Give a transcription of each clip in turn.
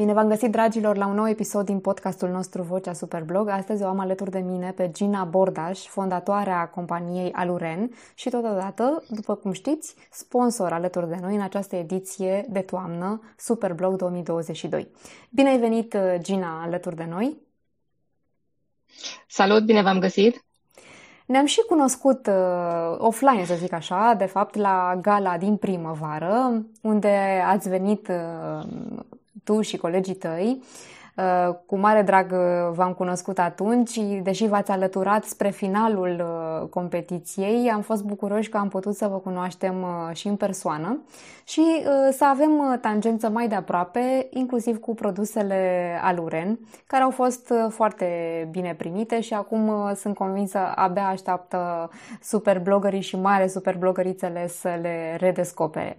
Bine v-am găsit, dragilor, la un nou episod din podcastul nostru Vocea Superblog. Astăzi o am alături de mine pe Gina Bordaș, fondatoarea companiei Aluren și totodată, după cum știți, sponsor alături de noi în această ediție de toamnă Superblog 2022. Bine ai venit, Gina, alături de noi! Salut, bine v-am găsit! Ne-am și cunoscut uh, offline, să zic așa, de fapt, la gala din primăvară, unde ați venit uh, tu și colegii tăi. Uh, cu mare drag uh, v-am cunoscut atunci, deși v-ați alăturat spre finalul uh, competiției, am fost bucuroși că am putut să vă cunoaștem și în persoană și să avem tangență mai de aproape, inclusiv cu produsele Aluren, care au fost foarte bine primite și acum sunt convinsă abia așteaptă superblogării și mare superblogărițele să le redescopere.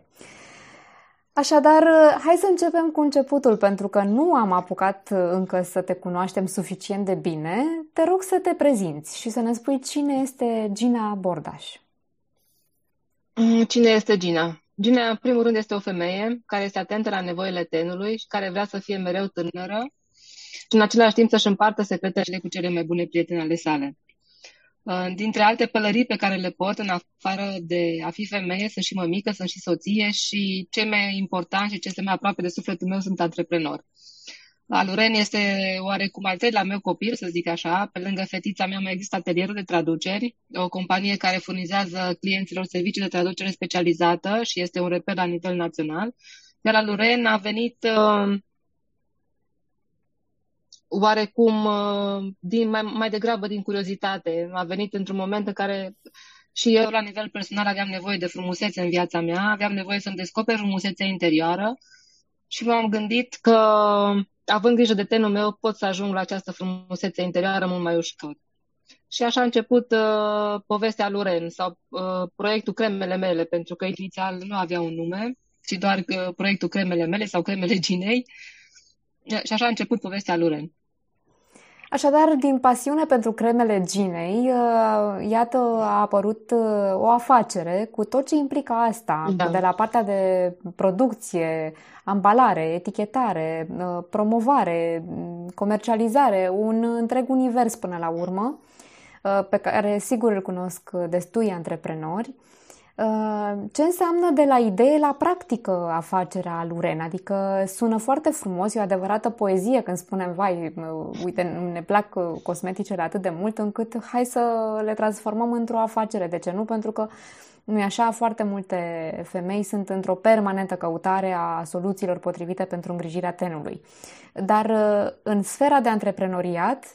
Așadar, hai să începem cu începutul, pentru că nu am apucat încă să te cunoaștem suficient de bine. Te rog să te prezinți și să ne spui cine este Gina Bordaș. Mm, cine este Gina? Gina, în primul rând, este o femeie care este atentă la nevoile tenului și care vrea să fie mereu tânără și în același timp să-și împartă secretele cu cele mai bune prietene ale sale. Uh, dintre alte pălării pe care le port, în afară de a fi femeie, sunt și mămică, sunt și soție și cei mai important și ce este mai aproape de sufletul meu sunt antreprenor. Aluren este oarecum al treilea meu copil, să zic așa. Pe lângă fetița mea mai există atelierul de traduceri, o companie care furnizează clienților servicii de traducere specializată și este un reper la nivel național. Iar Aluren a venit uh, oarecum uh, din, mai, mai degrabă din curiozitate. A venit într-un moment în care și eu, la nivel personal, aveam nevoie de frumusețe în viața mea, aveam nevoie să-mi descoper frumusețea interioară și m-am gândit că, având grijă de tenul meu, pot să ajung la această frumusețe interioară mult mai ușor. Și așa a început uh, povestea Luren sau uh, proiectul Cremele mele, pentru că inițial nu avea un nume, ci doar uh, proiectul Cremele mele sau Cremele Ginei. Și așa a început povestea Luren. Așadar, din pasiune pentru cremele Ginei, uh, iată, a apărut uh, o afacere cu tot ce implică asta, da. de la partea de producție, ambalare, etichetare, uh, promovare, comercializare, un întreg univers până la urmă, pe care sigur îl cunosc destui antreprenori. Uh, ce înseamnă de la idee la practică afacerea Luren? Adică sună foarte frumos, e o adevărată poezie când spunem, vai, uh, uite, ne plac uh, cosmeticele atât de mult încât hai să le transformăm într-o afacere. De ce nu? Pentru că nu e așa, foarte multe femei sunt într-o permanentă căutare a soluțiilor potrivite pentru îngrijirea tenului. Dar în sfera de antreprenoriat,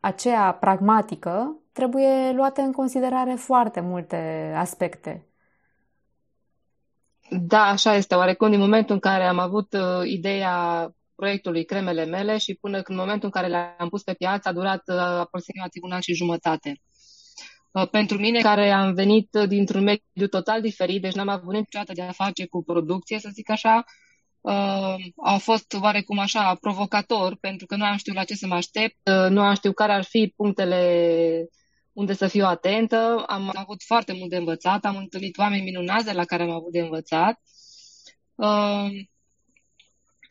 aceea pragmatică, trebuie luate în considerare foarte multe aspecte. Da, așa este. Oarecum din momentul în care am avut uh, ideea proiectului Cremele mele și până în momentul în care le-am pus pe piață a durat uh, aproximativ un an și jumătate. Uh, pentru mine, care am venit dintr-un mediu total diferit, deci n-am avut niciodată de a face cu producție, să zic așa, uh, a fost oarecum așa provocator, pentru că nu am știut la ce să mă aștept, uh, nu am știut care ar fi punctele unde să fiu atentă. Am avut foarte mult de învățat, am întâlnit oameni minunați de la care am avut de învățat. Uh,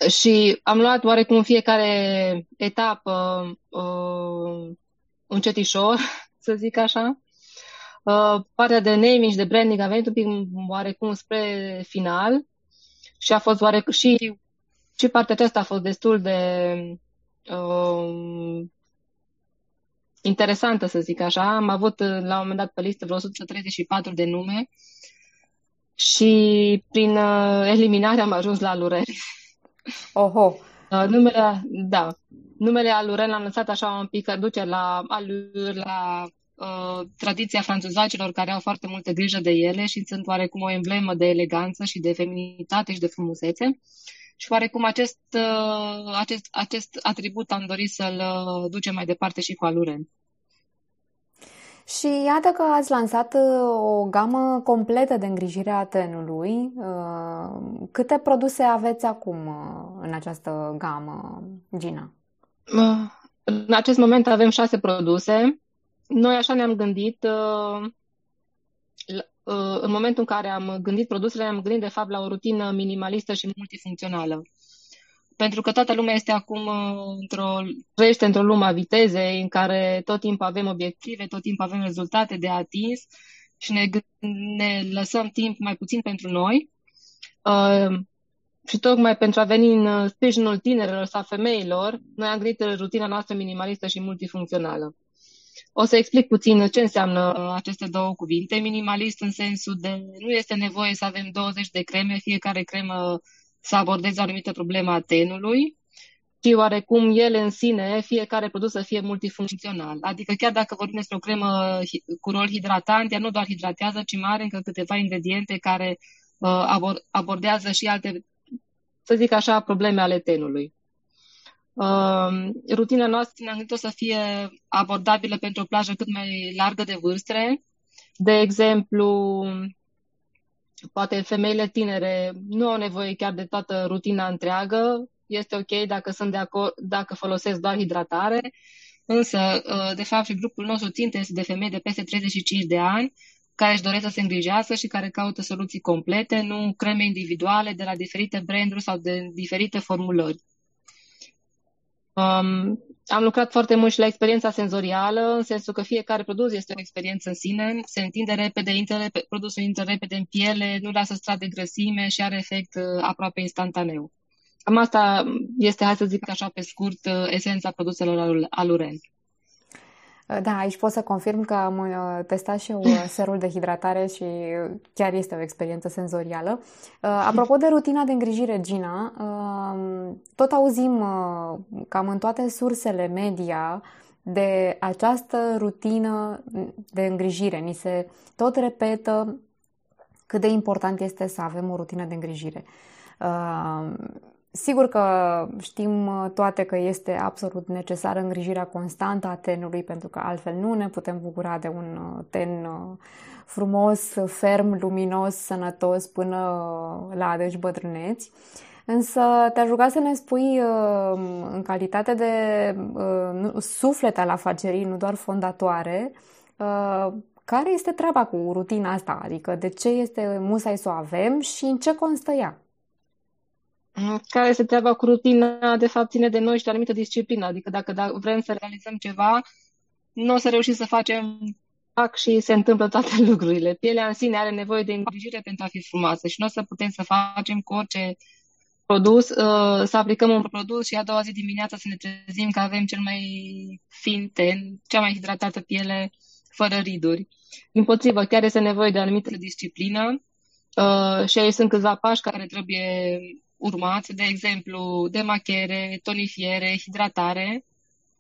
și am luat oarecum fiecare etapă uh, încetișor, să zic așa. Uh, partea de naming și de branding a venit un pic oarecum spre final și a fost oarecum și, și partea aceasta a fost destul de uh, interesantă, să zic așa. Am avut uh, la un moment dat pe listă vreo 134 de nume și prin uh, eliminare am ajuns la Luren. Oho! Uh, numele, da, numele Aluren l-am lăsat așa un pic, duce la alur, la uh, tradiția franțuzacilor care au foarte multe grijă de ele și sunt oarecum o emblemă de eleganță și de feminitate și de frumusețe. Și oarecum acest, uh, acest, acest atribut am dorit să-l uh, ducem mai departe și cu Aluren. Și iată că ați lansat uh, o gamă completă de îngrijire a tenului. Câte produse aveți acum în această gamă, Gina? În acest moment avem șase produse. Noi așa ne-am gândit. În momentul în care am gândit produsele, am gândit de fapt la o rutină minimalistă și multifuncțională. pentru că toată lumea este acum uh, într-o, trăiește într-o lume a vitezei în care tot timpul avem obiective, tot timpul avem rezultate de atins și ne, ne lăsăm timp mai puțin pentru noi. Uh, și tocmai pentru a veni în uh, sprijinul tinerilor sau femeilor, noi am gândit rutina noastră minimalistă și multifuncțională. O să explic puțin ce înseamnă uh, aceste două cuvinte. Minimalist în sensul de nu este nevoie să avem 20 de creme, fiecare cremă să abordeze o anumită problemă a tenului, ci oarecum ele în sine, fiecare produs să fie multifuncțional. Adică chiar dacă vorbim despre o cremă cu rol hidratant, ea nu doar hidratează, ci mai are încă câteva ingrediente care uh, abordează și alte, să zic așa, probleme ale tenului. Uh, rutina noastră ne-am gândit să fie abordabilă pentru o plajă cât mai largă de vârste. De exemplu, poate femeile tinere nu au nevoie chiar de toată rutina întreagă. Este ok dacă sunt de acord, dacă folosesc doar hidratare, însă, uh, de fapt, și grupul nostru ținte este de femei de peste 35 de ani care își doresc să se îngrijească și care caută soluții complete, nu creme individuale de la diferite branduri sau de diferite formulări. Um, am lucrat foarte mult și la experiența senzorială, în sensul că fiecare produs este o experiență în sine, se întinde repede, intră, produsul intră repede în piele, nu lasă strat de grăsime și are efect uh, aproape instantaneu. Cam asta este, hai să zic așa pe scurt, uh, esența produselor Aluren. Da, aici pot să confirm că am uh, testat și eu uh, serul de hidratare și chiar este o experiență senzorială. Uh, apropo de rutina de îngrijire, Gina, tot auzim cam în toate sursele media de această rutină de îngrijire. Ni se tot repetă cât de important este să avem o rutină de îngrijire. Sigur că știm uh, toate că este absolut necesară îngrijirea constantă a tenului, pentru că altfel nu ne putem bucura de un uh, ten uh, frumos, ferm, luminos, sănătos până la adânci bătrâneți. Însă te-aș ruga să ne spui în calitate de suflet al afacerii, nu doar fondatoare, care este treaba cu rutina asta? Adică de ce este musai să o avem și în ce constă ea? Care este treaba cu rutina, de fapt ține de noi și de o anumită disciplină. Adică dacă, dacă vrem să realizăm ceva, nu o să reușim să facem fac și se întâmplă toate lucrurile. Pielea în sine are nevoie de îngrijire pentru a fi frumoasă și nu o să putem să facem cu orice produs, uh, să aplicăm un produs și a doua zi dimineața să ne trezim că avem cel mai fin ten, cea mai hidratată piele, fără riduri. Din potrivă, chiar este nevoie de o anumită disciplină uh, și aici sunt câțiva pași care trebuie urmat, de exemplu, demachiere, tonifiere, hidratare.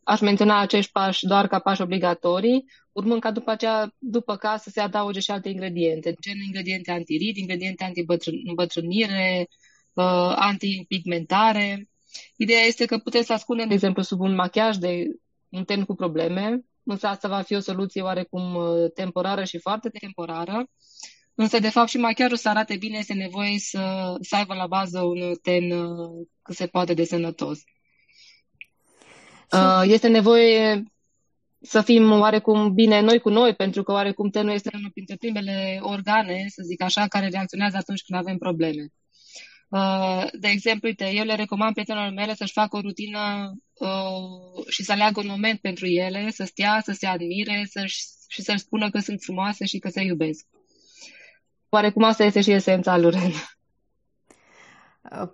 Aș menționa acești pași doar ca pași obligatorii, urmând ca după aceea, după ca să se adauge și alte ingrediente, gen ingrediente antirid, ingrediente antibătrânire, uh, antipigmentare. Ideea este că putem să ascundem, de exemplu, sub un machiaj de un ten cu probleme, însă asta va fi o soluție oarecum uh, temporară și foarte temporară, Însă, de fapt, și machiajul să arate bine, este nevoie să, să aibă la bază un ten uh, cât se poate de sănătos. Uh, este nevoie să fim oarecum bine noi cu noi, pentru că oarecum tenul este unul dintre primele organe, să zic așa, care reacționează atunci când avem probleme. Uh, de exemplu, uite, eu le recomand prietenilor mele să-și facă o rutină și să aleagă un moment pentru ele, să stea, să se admire să și să-și spună că sunt frumoase și că se iubesc. Oarecum asta este și esența lui Ren.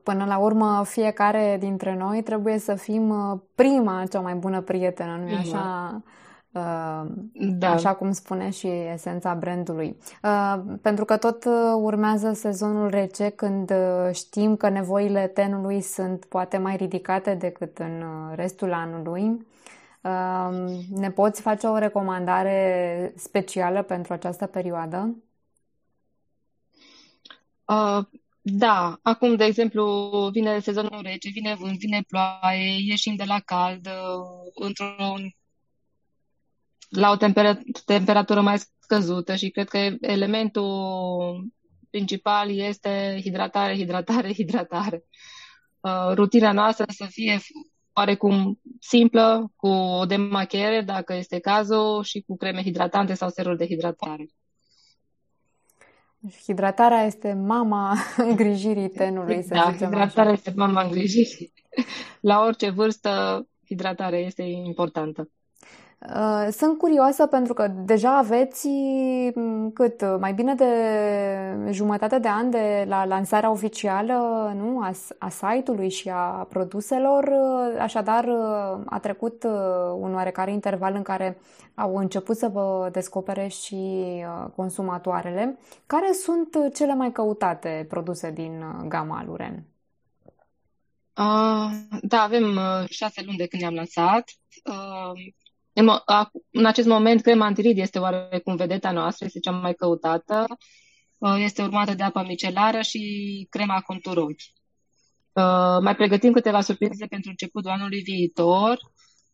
Până la urmă, fiecare dintre noi trebuie să fim uh, prima cea mai bună prietenă, nu-i așa? Uh, da. Așa cum spune și esența brandului. Uh, pentru că tot urmează sezonul rece când știm că nevoile tenului sunt poate mai ridicate decât în restul anului. Ne poți face o recomandare specială pentru această perioadă? Uh, da, acum, de exemplu, vine sezonul rece, vine vânt, vine ploaie, ieșim de la cald, uh, într-un, la o temperatură mai scăzută și cred că elementul principal este hidratare, hidratare, hidratare. Uh, rutina noastră să fie oarecum simplă, cu o demachiere, dacă este cazul, și cu creme hidratante sau seruri de hidratare. Hidratarea este mama îngrijirii tenului, să da, zicem hidratarea așa. este mama îngrijirii. La orice vârstă, hidratarea este importantă. Uh, sunt curioasă pentru că deja aveți mm, cât mai bine de jumătate de an de la lansarea oficială nu, a, a site-ului și a produselor, uh, așadar uh, a trecut un oarecare interval în care au început să vă descopere și consumatoarele. Care sunt cele mai căutate produse din gama Luren? Uh, da, avem uh, șase luni de când ne-am lansat. Uh, în, în acest moment, crema antirid este oarecum vedeta noastră, este cea mai căutată. Uh, este urmată de apa micelară și crema contur ochi. Uh, mai pregătim câteva surprize pentru începutul anului viitor.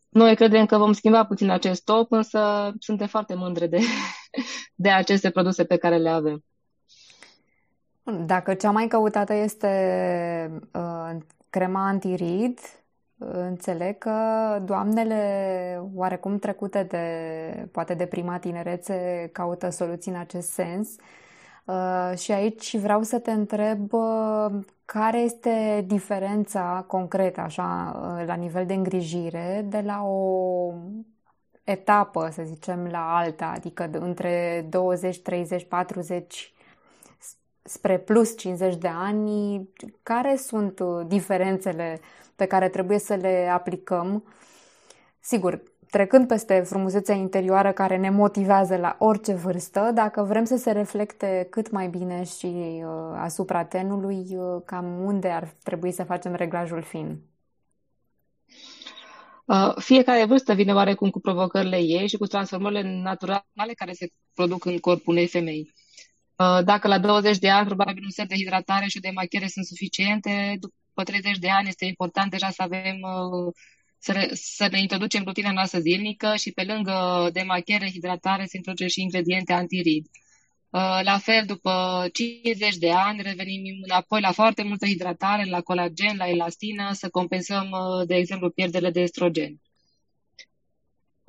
Noi credem că vom schimba puțin acest top, însă suntem foarte mândre de, de aceste produse pe care le avem. Dacă cea mai căutată este uh, crema antirid, Înțeleg că doamnele oarecum trecute de, poate de prima tinerețe, caută soluții în acest sens. Uh, și aici vreau să te întreb uh, care este diferența concretă, așa, uh, la nivel de îngrijire, de la o etapă, să zicem, la alta, adică între 20, 30, 40 spre plus 50 de ani, care sunt diferențele pe care trebuie să le aplicăm. Sigur, trecând peste frumusețea interioară care ne motivează la orice vârstă, dacă vrem să se reflecte cât mai bine și uh, asupra tenului, uh, cam unde ar trebui să facem reglajul fin? Uh, fiecare vârstă vine oarecum cu provocările ei și cu transformările naturale care se produc în corpul unei femei. Uh, dacă la 20 de ani probabil un set de hidratare și de machiere sunt suficiente, după 30 de ani este important deja să avem uh, să, re, să ne introducem rutina noastră zilnică și pe lângă demachiere, hidratare, să introducem și ingrediente antirid. Uh, la fel, după 50 de ani, revenim înapoi la foarte multă hidratare, la colagen, la elastină, să compensăm, de exemplu, pierderile de estrogen.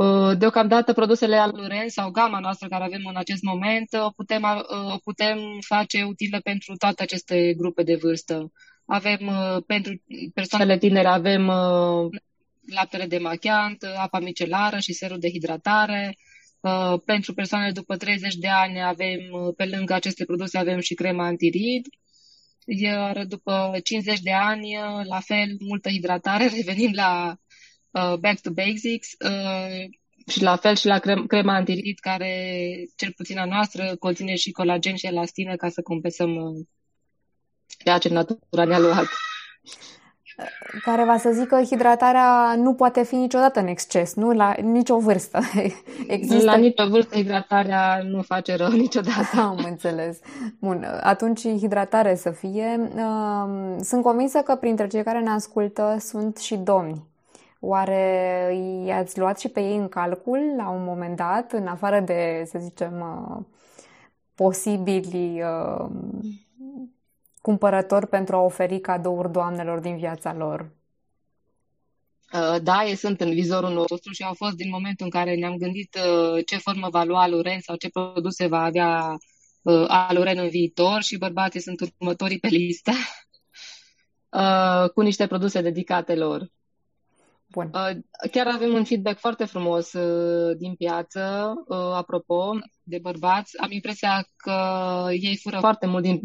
Uh, deocamdată produsele Aluren sau gama noastră care avem în acest moment o putem, uh, o putem face utilă pentru toate aceste grupe de vârstă. Avem uh, pentru persoanele tinere avem laptele de machiant, apa micelară și serul de hidratare. Pentru persoanele după 30 de ani avem, pe lângă aceste produse, avem și crema antirid. Iar după 50 de ani, la fel, multă hidratare, revenim la uh, Back to Basics uh, și la fel și la crem- crema antirid care, cel puțin a noastră, conține și colagen și elastină ca să compensăm uh, ceea ce natura ne-a luat. Care va să zică că hidratarea nu poate fi niciodată în exces, nu? La nicio vârstă. Există... La nicio vârstă hidratarea nu face rău niciodată. Am înțeles. Bun, atunci hidratare să fie. Uh, sunt convinsă că printre cei care ne ascultă sunt și domni Oare i-ați luat și pe ei în calcul la un moment dat, în afară de, să zicem, uh, posibili uh, cumpărători pentru a oferi cadouri doamnelor din viața lor? Uh, da, ei sunt în vizorul nostru și au fost din momentul în care ne-am gândit ce formă va lua Aluren sau ce produse va avea Aluren în viitor și bărbații sunt următorii pe listă cu niște produse dedicate lor. Bun. Uh, chiar avem un feedback foarte frumos uh, din piață, uh, apropo, de bărbați. Am impresia că ei fură foarte mult din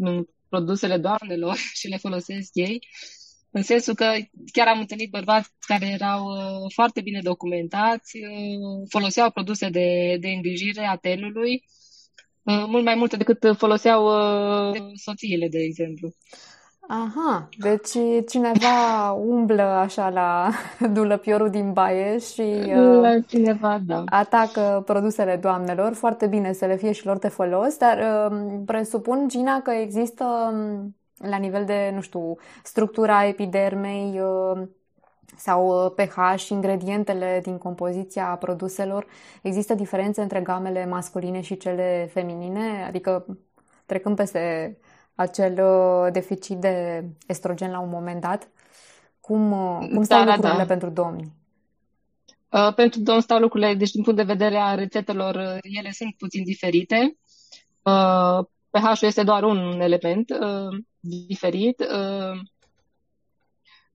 produsele doamnelor și le folosesc ei, în sensul că chiar am întâlnit bărbați care erau foarte bine documentați, foloseau produse de, de îngrijire a tenului, mult mai multe decât foloseau soțiile, de exemplu. Aha, deci cineva umblă așa la dulăpiorul din baie și la uh, cineva, da. atacă produsele doamnelor. Foarte bine să le fie și lor de folos, dar uh, presupun, Gina, că există um, la nivel de, nu știu, structura epidermei uh, sau pH, ingredientele din compoziția produselor, există diferențe între gamele masculine și cele feminine? Adică, trecând peste acel uh, deficit de estrogen la un moment dat. Cum, uh, cum stau da, lucrurile da, da. pentru domni? Uh, pentru domni stau lucrurile, deci din punct de vedere a rețetelor, uh, ele sunt puțin diferite. Uh, pH-ul este doar un element uh, diferit uh,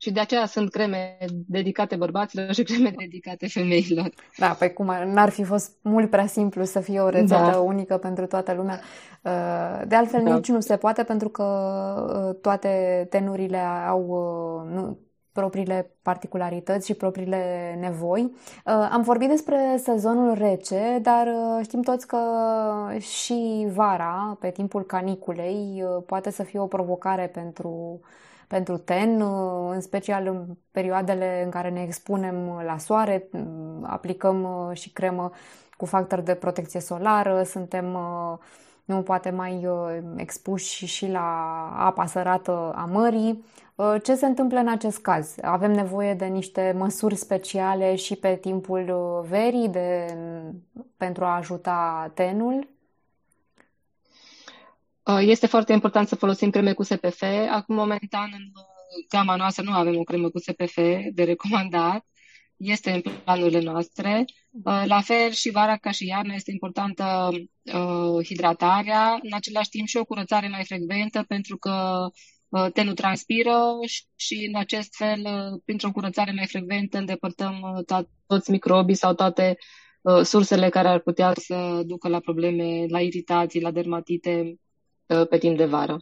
și de aceea sunt creme dedicate bărbaților și creme dedicate femeilor. Da, păi cum n-ar fi fost mult prea simplu să fie o rețetă da. unică pentru toată lumea. Uh, de altfel, da. nici nu se poate pentru că uh, toate tenurile au uh, nu, propriile particularități și propriile nevoi. Am vorbit despre sezonul rece, dar știm toți că și vara, pe timpul caniculei, poate să fie o provocare pentru pentru ten, în special în perioadele în care ne expunem la soare, aplicăm uh, și cremă cu factor de protecție solară, suntem uh, nu poate mai uh, expuși și la apa sărată a mării. Ce se întâmplă în acest caz? Avem nevoie de niște măsuri speciale și pe timpul verii de, pentru a ajuta tenul? Uh, este foarte important să folosim creme cu SPF. Acum, momentan, în uh, gama noastră nu avem o cremă cu SPF de recomandat. Este în planurile noastre. Uh, la fel și vara ca și iarna este importantă hidratarea, în același timp și o curățare mai frecventă pentru că tenul transpiră și în acest fel, printr-o curățare mai frecventă, îndepărtăm toți microbii sau toate sursele care ar putea să ducă la probleme, la iritații, la dermatite Uh, pe timp de vară.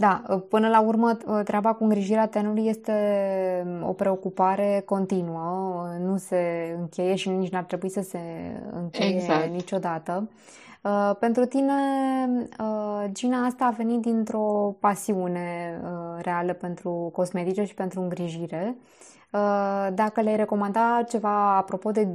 Da, uh, până la urmă uh, treaba cu îngrijirea tenului este um, o preocupare continuă, nu se încheie și nici n-ar trebui să se încheie exact. niciodată. Pentru tine, Gina, asta a venit dintr-o pasiune reală pentru cosmetice și pentru îngrijire. Dacă le-ai recomanda ceva apropo de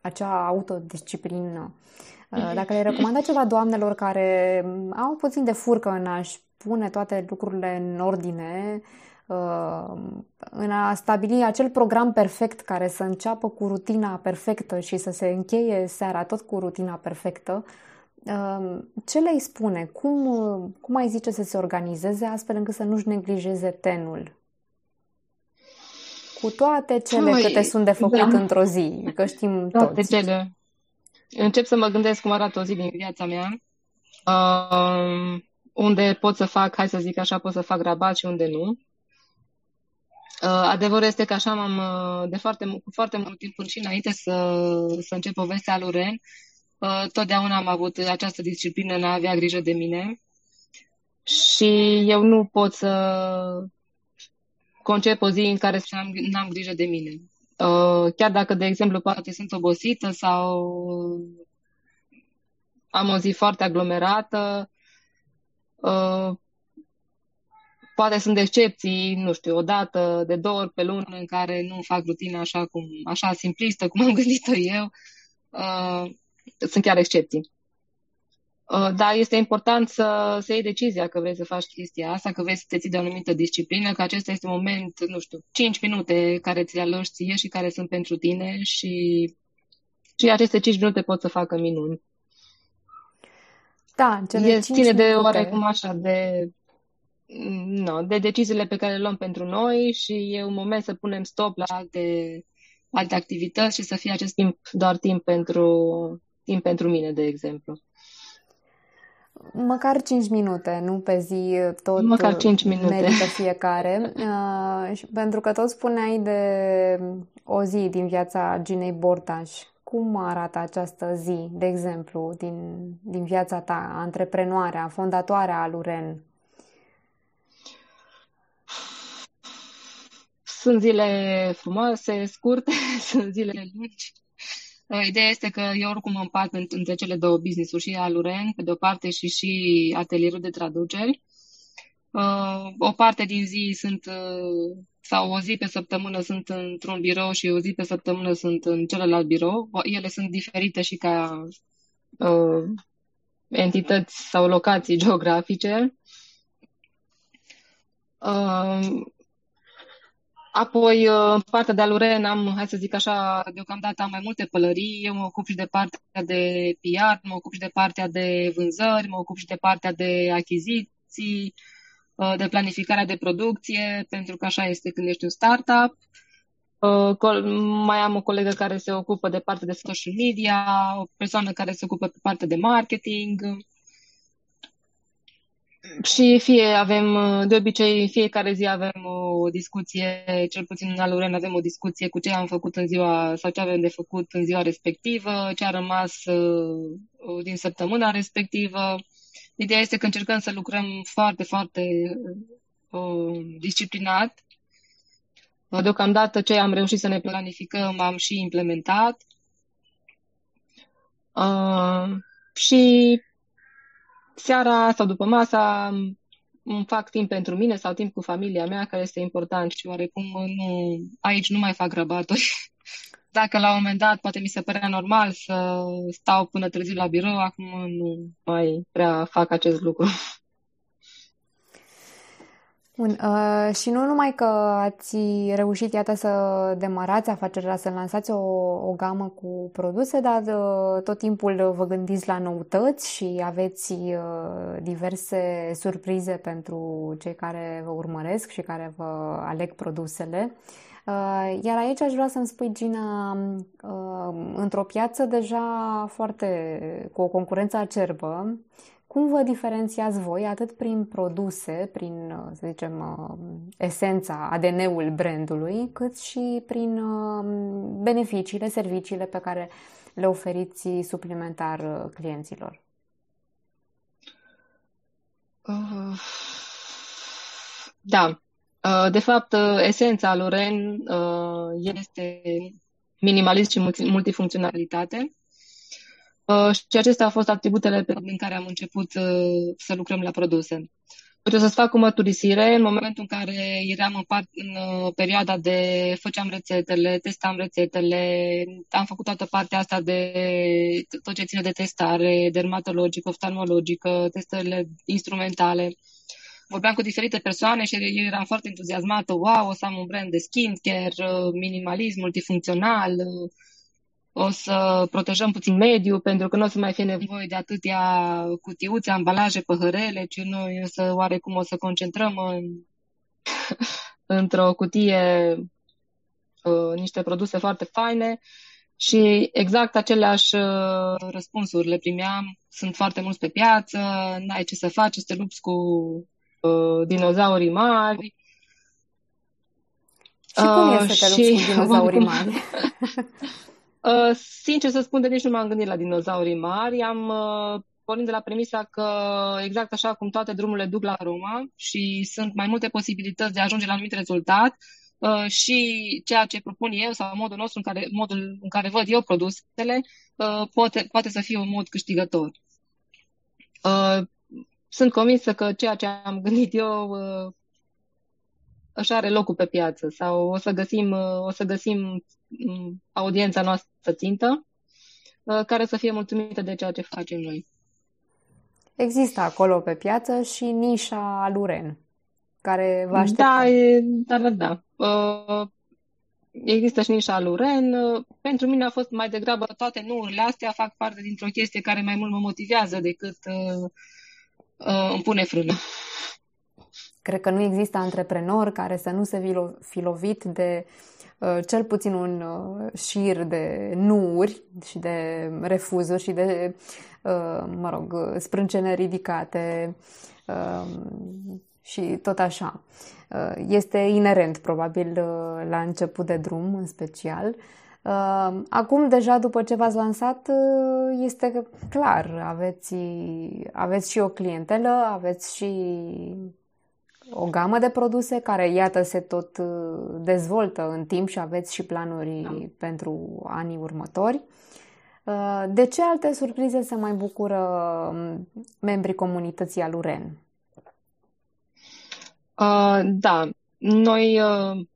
acea autodisciplină, Uh, dacă le recomanda ceva doamnelor care au puțin de furcă în a-și pune toate lucrurile în ordine, uh, în a stabili acel program perfect care să înceapă cu rutina perfectă și să se încheie seara tot cu rutina perfectă, uh, ce le-ai spune? Cum, cum ai zice să se organizeze astfel încât să nu-și neglijeze tenul? Cu toate cele Ui, câte sunt de făcut da. într-o zi, că știm toate toți. Cele încep să mă gândesc cum arată o zi din viața mea, uh, unde pot să fac, hai să zic așa, pot să fac rabat și unde nu. Uh, adevărul este că așa m-am, uh, de foarte, cu foarte mult timp până și înainte să, să încep povestea lui Ren, uh, totdeauna am avut această disciplină în a avea grijă de mine și eu nu pot să concep o zi în care să am, n-am grijă de mine. Uh, chiar dacă, de exemplu, poate sunt obosită sau am o zi foarte aglomerată, uh, poate sunt excepții, nu știu, o dată, de două ori pe lună în care nu fac rutina așa cum, așa simplistă, cum am gândit-o eu. Uh, sunt chiar excepții. Uh, dar este important să, să iei decizia că vrei să faci chestia asta, că vrei să te ții de o anumită disciplină, că acesta este un moment, nu știu, 5 minute care ți le aloși ție și care sunt pentru tine și, și aceste 5 minute pot să facă minuni. Da, cele e, ține de oarecum așa, de, no, de deciziile pe care le luăm pentru noi și e un moment să punem stop la alte, alte activități și să fie acest timp doar timp pentru, timp pentru mine, de exemplu. Măcar 5 minute, nu pe zi tot Măcar 5 minute. merită fiecare. Uh, pentru că tot spuneai de o zi din viața Ginei Bortaș. Cum arată această zi, de exemplu, din, din viața ta, antreprenoarea, fondatoarea a Luren? Sunt zile frumoase, scurte, sunt zile lungi. Uh, ideea este că eu oricum împart între cele două business-uri, și Aluren, pe de-o parte, și și atelierul de traduceri. Uh, o parte din zi sunt, uh, sau o zi pe săptămână sunt într-un birou și o zi pe săptămână sunt în celălalt birou. Ele sunt diferite și ca uh, entități sau locații geografice. Uh, Apoi, uh, în partea de aluren am, hai să zic așa, deocamdată am mai multe pălării. Eu mă ocup și de partea de PR, mă ocup și de partea de vânzări, mă ocup și de partea de achiziții, uh, de planificarea de producție, pentru că așa este când ești un startup. mai am o colegă care se ocupă de partea de social media, o persoană care se ocupă pe partea de marketing. Și fie avem, de obicei, fiecare zi avem o discuție, cel puțin în Aluren avem o discuție cu ce am făcut în ziua sau ce avem de făcut în ziua respectivă, ce a rămas uh, din săptămâna respectivă. Ideea este că încercăm să lucrăm foarte, foarte uh, disciplinat. Deocamdată ce am reușit să ne planificăm am și implementat. Uh, și seara sau după masa îmi fac timp pentru mine sau timp cu familia mea, care este important și oarecum nu, aici nu mai fac rabaturi. Dacă la un moment dat poate mi se părea normal să stau până târziu la birou, acum nu mai prea fac acest lucru. Bun, uh, și nu numai că ați reușit, iată, să demarați afacerea, să lansați o, o gamă cu produse, dar uh, tot timpul vă gândiți la noutăți și aveți uh, diverse surprize pentru cei care vă urmăresc și care vă aleg produsele. Uh, iar aici aș vrea să-mi spui, Gina, uh, într-o piață deja foarte cu o concurență acerbă, cum vă diferențiați voi atât prin produse, prin, să zicem, esența, ADN-ul brandului, cât și prin beneficiile, serviciile pe care le oferiți suplimentar clienților? Uh, da. Uh, de fapt, uh, esența lui REN este minimalism și multifuncționalitate. Uh, și acestea au fost atributele prin care am început uh, să lucrăm la produse. Uite, să-ți fac o mărturisire. În momentul în care eram în, part, în uh, perioada de făceam rețetele, testam rețetele, am făcut toată partea asta de tot ce ține de testare, dermatologică, oftalmologică, testările instrumentale. Vorbeam cu diferite persoane și eu eram foarte entuziasmată. Wow, o să am un brand de skincare, minimalism, multifuncțional, o să protejăm puțin mediul, pentru că nu o să mai fie nevoie de atâtea cutiuțe, ambalaje, păhărele, ci noi o să oarecum o să concentrăm în, într-o cutie uh, niște produse foarte faine și exact aceleași uh, răspunsuri le primeam. Sunt foarte mulți pe piață, n-ai ce să faci, să te lupți cu uh, dinozaurii mari. Și cum uh, e să te lupți și, cu dinozaurii mari? Uh, sincer să spun, de nici nu m-am gândit la dinozaurii mari. Am uh, pornind de la premisa că exact așa cum toate drumurile duc la Roma și sunt mai multe posibilități de a ajunge la un anumit rezultat, uh, și ceea ce propun eu sau modul nostru în care, modul în care văd eu produsele uh, poate, poate să fie un mod câștigător. Uh, sunt convinsă că ceea ce am gândit eu uh, își are locul pe piață sau o să găsim, o să găsim mm, audiența noastră țintă uh, care să fie mulțumită de ceea ce facem noi. Există acolo pe piață și nișa Aluren, care va aștepta. Da, e, da, da, da. Uh, există și nișa Aluren. Uh, pentru mine a fost mai degrabă toate nuurile astea fac parte dintr-o chestie care mai mult mă motivează decât uh, uh, îmi pune frână. Cred că nu există antreprenor care să nu se fi lovit de uh, cel puțin un uh, șir de nuuri și de refuzuri și de, uh, mă rog, sprâncene ridicate um, și tot așa. Este inerent, probabil, la început de drum, în special. Acum, deja după ce v-ați lansat, este clar, aveți, aveți și o clientelă, aveți și o gamă de produse care, iată, se tot uh, dezvoltă în timp și aveți și planuri da. pentru anii următori. Uh, de ce alte surprize se mai bucură um, membrii comunității Aluren? Uh, da, noi uh,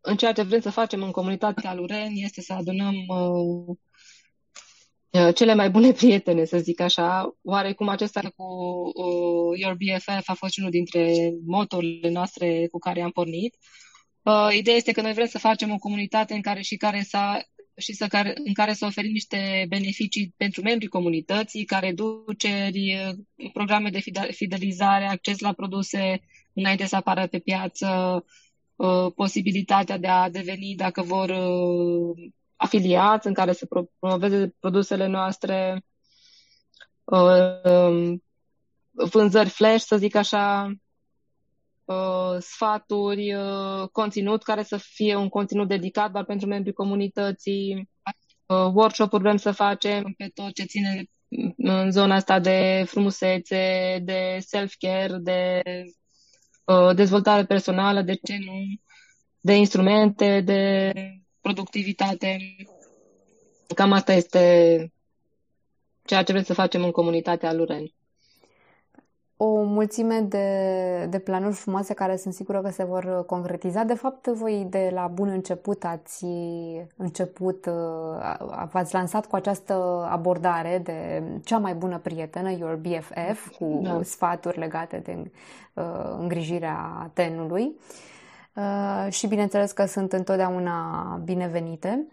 în ceea ce vrem să facem în comunitatea Aluren este să adunăm uh, Uh, cele mai bune prietene, să zic așa. Oarecum acesta cu uh, Your BFF a fost unul dintre motorile noastre cu care am pornit. Uh, ideea este că noi vrem să facem o comunitate în care și care să și să care, în care să oferim niște beneficii pentru membrii comunității, ca reduceri, uh, programe de fidelizare, acces la produse înainte să apară pe piață, uh, posibilitatea de a deveni, dacă vor, uh, afiliați în care să promoveze produsele noastre, uh, um, vânzări flash, să zic așa, uh, sfaturi, uh, conținut care să fie un conținut dedicat doar pentru membrii comunității, uh, workshop-uri vrem să facem pe tot ce ține în zona asta de frumusețe, de self-care, de uh, dezvoltare personală, de ce nu, de instrumente, de productivitate. Cam asta este ceea ce vrem să facem în comunitatea Luren o mulțime de, de planuri frumoase care sunt sigură că se vor concretiza. De fapt, voi de la bun început ați început, v-ați lansat cu această abordare de cea mai bună prietenă, Your BFF, cu da. sfaturi legate de uh, îngrijirea tenului. Uh, și bineînțeles că sunt întotdeauna binevenite.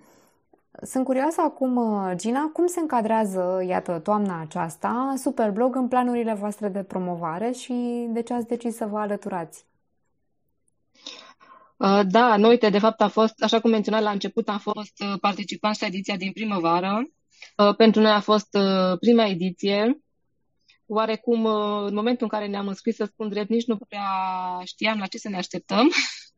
Sunt curioasă acum, uh, Gina, cum se încadrează, iată, toamna aceasta, Superblog în planurile voastre de promovare și de ce ați decis să vă alăturați? Uh, da, noi, de fapt, a fost, așa cum menționat la început, am fost uh, participanți la ediția din primăvară. Pentru noi a fost prima ediție. Oarecum, în momentul în care ne-am înscris, să spun drept, nici nu prea știam la ce să ne așteptăm.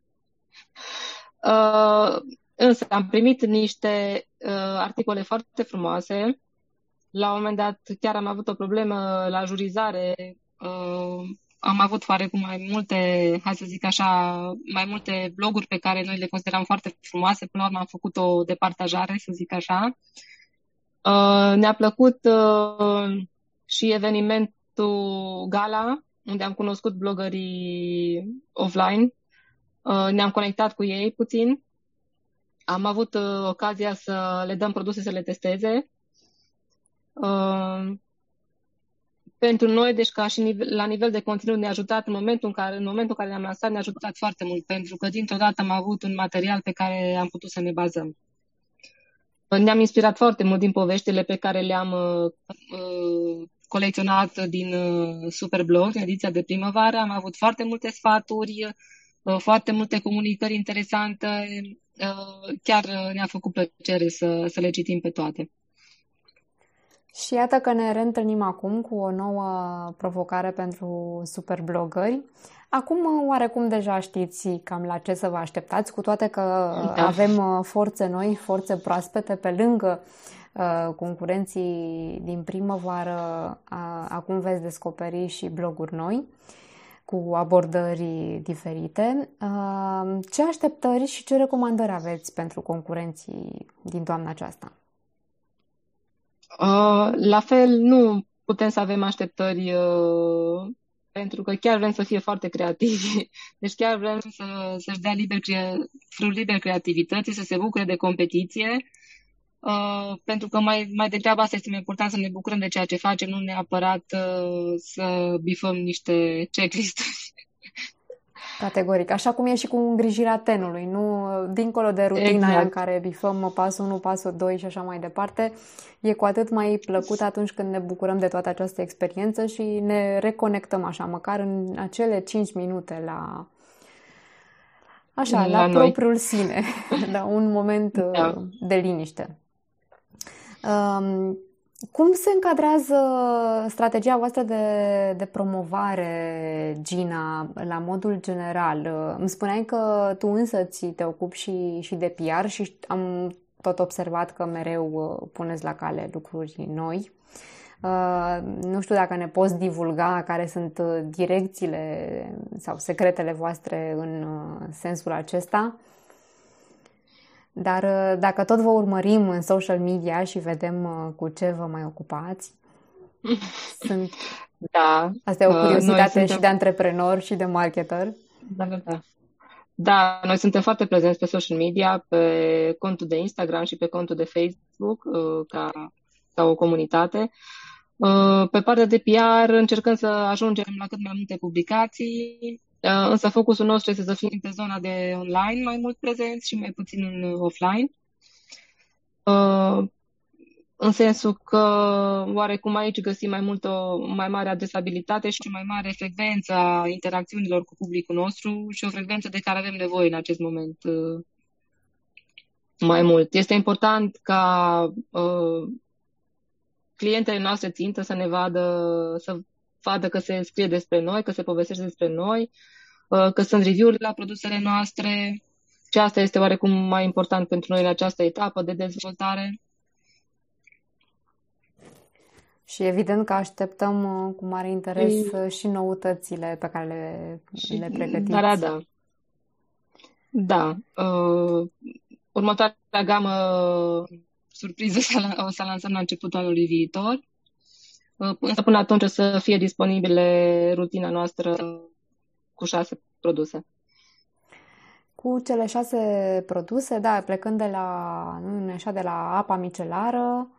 Însă am primit niște uh, articole foarte frumoase. La un moment dat chiar am avut o problemă la jurizare. Uh, am avut oarecum mai multe, hai să zic așa, mai multe bloguri pe care noi le consideram foarte frumoase. Până la urmă am făcut o departajare, să zic așa. Uh, ne-a plăcut uh, și evenimentul Gala, unde am cunoscut blogării offline. Uh, ne-am conectat cu ei puțin am avut uh, ocazia să le dăm produse să le testeze. Uh, pentru noi, deci ca și nivel, la nivel de conținut ne-a ajutat în momentul în care, în momentul în care ne-am lansat, ne-a ajutat foarte mult, pentru că dintr-o dată am avut un material pe care am putut să ne bazăm. Ne-am inspirat foarte mult din poveștile pe care le-am uh, uh colecționat din uh, Superblog, în ediția de primăvară. Am avut foarte multe sfaturi, uh, foarte multe comunicări interesante, Uh, chiar uh, ne-a făcut plăcere să, să le citim pe toate. Și iată că ne reîntâlnim acum cu o nouă provocare pentru superblogări. Acum, uh, oarecum deja știți cam la ce să vă așteptați, cu toate că da. avem forțe noi, forțe proaspete pe lângă uh, concurenții din primăvară. Uh, acum veți descoperi și bloguri noi. Uh, cu abordări diferite. Uh, ce așteptări și ce recomandări aveți pentru concurenții din toamna aceasta? Uh, la fel, nu putem să avem așteptări uh, pentru că chiar vrem să fie foarte creativi. Deci chiar vrem să, să-și dea liber, frul liber creativității, să se bucure de competiție Uh, pentru că mai, mai degrabă asta este mai important să ne bucurăm de ceea ce facem, nu neapărat uh, să bifăm niște checklist Categoric. Așa cum e și cu îngrijirea tenului, nu dincolo de rutina exact. aia în care bifăm pasul 1, pasul 2 și așa mai departe, e cu atât mai plăcut atunci când ne bucurăm de toată această experiență și ne reconectăm așa, măcar în acele 5 minute la așa, la, la propriul sine, la un moment da. Uh, de liniște. Um, cum se încadrează strategia voastră de, de promovare, Gina, la modul general? Îmi spuneai că tu însă ți te ocupi și, și de PR și am tot observat că mereu uh, puneți la cale lucruri noi. Uh, nu știu dacă ne poți divulga care sunt uh, direcțiile sau secretele voastre în uh, sensul acesta. Dar uh, dacă tot vă urmărim în social media și vedem uh, cu ce vă mai ocupați, sunt... Da. Asta e o uh, curiozitate suntem... și de antreprenor și de marketer. Da, da, da. Da, noi suntem foarte prezenți pe social media, pe contul de Instagram și pe contul de Facebook, ca, ca o comunitate. Pe partea de PR încercăm să ajungem la cât mai multe publicații, Uh, însă focusul nostru este să fim pe zona de online mai mult prezenți și mai puțin în offline. Uh, în sensul că oarecum aici găsim mai mult o mai mare adresabilitate și o mai mare frecvență a interacțiunilor cu publicul nostru și o frecvență de care avem nevoie în acest moment uh, mai mult. Este important ca uh, clientele noastre țintă să ne vadă, să vadă că se scrie despre noi, că se povestește despre noi, uh, că sunt review-uri la produsele noastre și asta este oarecum mai important pentru noi în această etapă de dezvoltare. Și evident că așteptăm uh, cu mare interes e... și noutățile pe care le, le pregătiți. Da, da, da. Da. Uh, următoarea gamă surpriză o să lansăm la începutul anului viitor. Uh, însă până atunci o să fie disponibile rutina noastră cu șase produse. Cu cele șase produse, da, plecând de la, nu așa, de la apa micelară,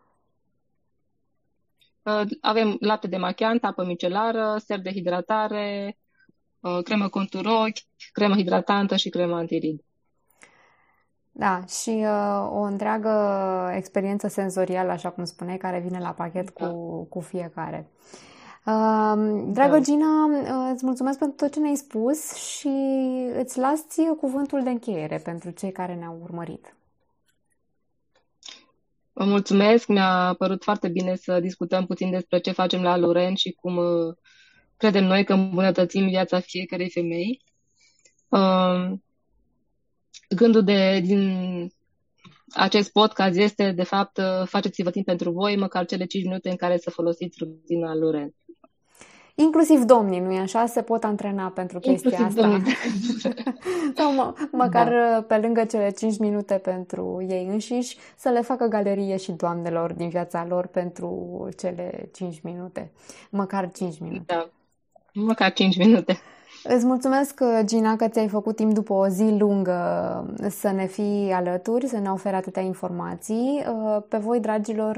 uh, avem lapte de machiant, apă micelară, ser de hidratare, uh, cremă contur ochi, cremă hidratantă și cremă antirid. Da, și uh, o întreagă experiență senzorială, așa cum spuneai, care vine la pachet da. cu, cu fiecare. Uh, dragă da. Gina, uh, îți mulțumesc pentru tot ce ne-ai spus și îți las ție cuvântul de încheiere pentru cei care ne-au urmărit. Vă mulțumesc, mi-a părut foarte bine să discutăm puțin despre ce facem la Loren și cum uh, credem noi că îmbunătățim viața fiecarei femei. Uh, gândul de, din acest podcast este, de fapt, faceți-vă timp pentru voi, măcar cele 5 minute în care să folosiți rutina Loren. Inclusiv domnii, nu-i așa? Se pot antrena pentru chestia Inclusiv asta. Sau mă, măcar da. pe lângă cele 5 minute pentru ei înșiși, să le facă galerie și doamnelor din viața lor pentru cele 5 minute. Măcar 5 minute. Da. Măcar 5 minute. Îți mulțumesc, Gina, că ți-ai făcut timp după o zi lungă să ne fii alături, să ne oferi atâtea informații. Pe voi, dragilor,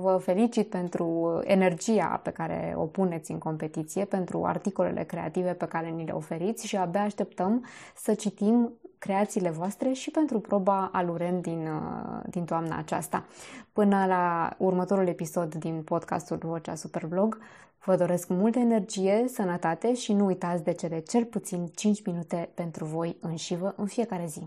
vă felicit pentru energia pe care o puneți în competiție, pentru articolele creative pe care ni le oferiți și abia așteptăm să citim creațiile voastre și pentru proba Aluren din, din toamna aceasta. Până la următorul episod din podcastul Vocea Superblog, Vă doresc multă energie, sănătate și nu uitați de cele cel puțin 5 minute pentru voi înșivă în fiecare zi.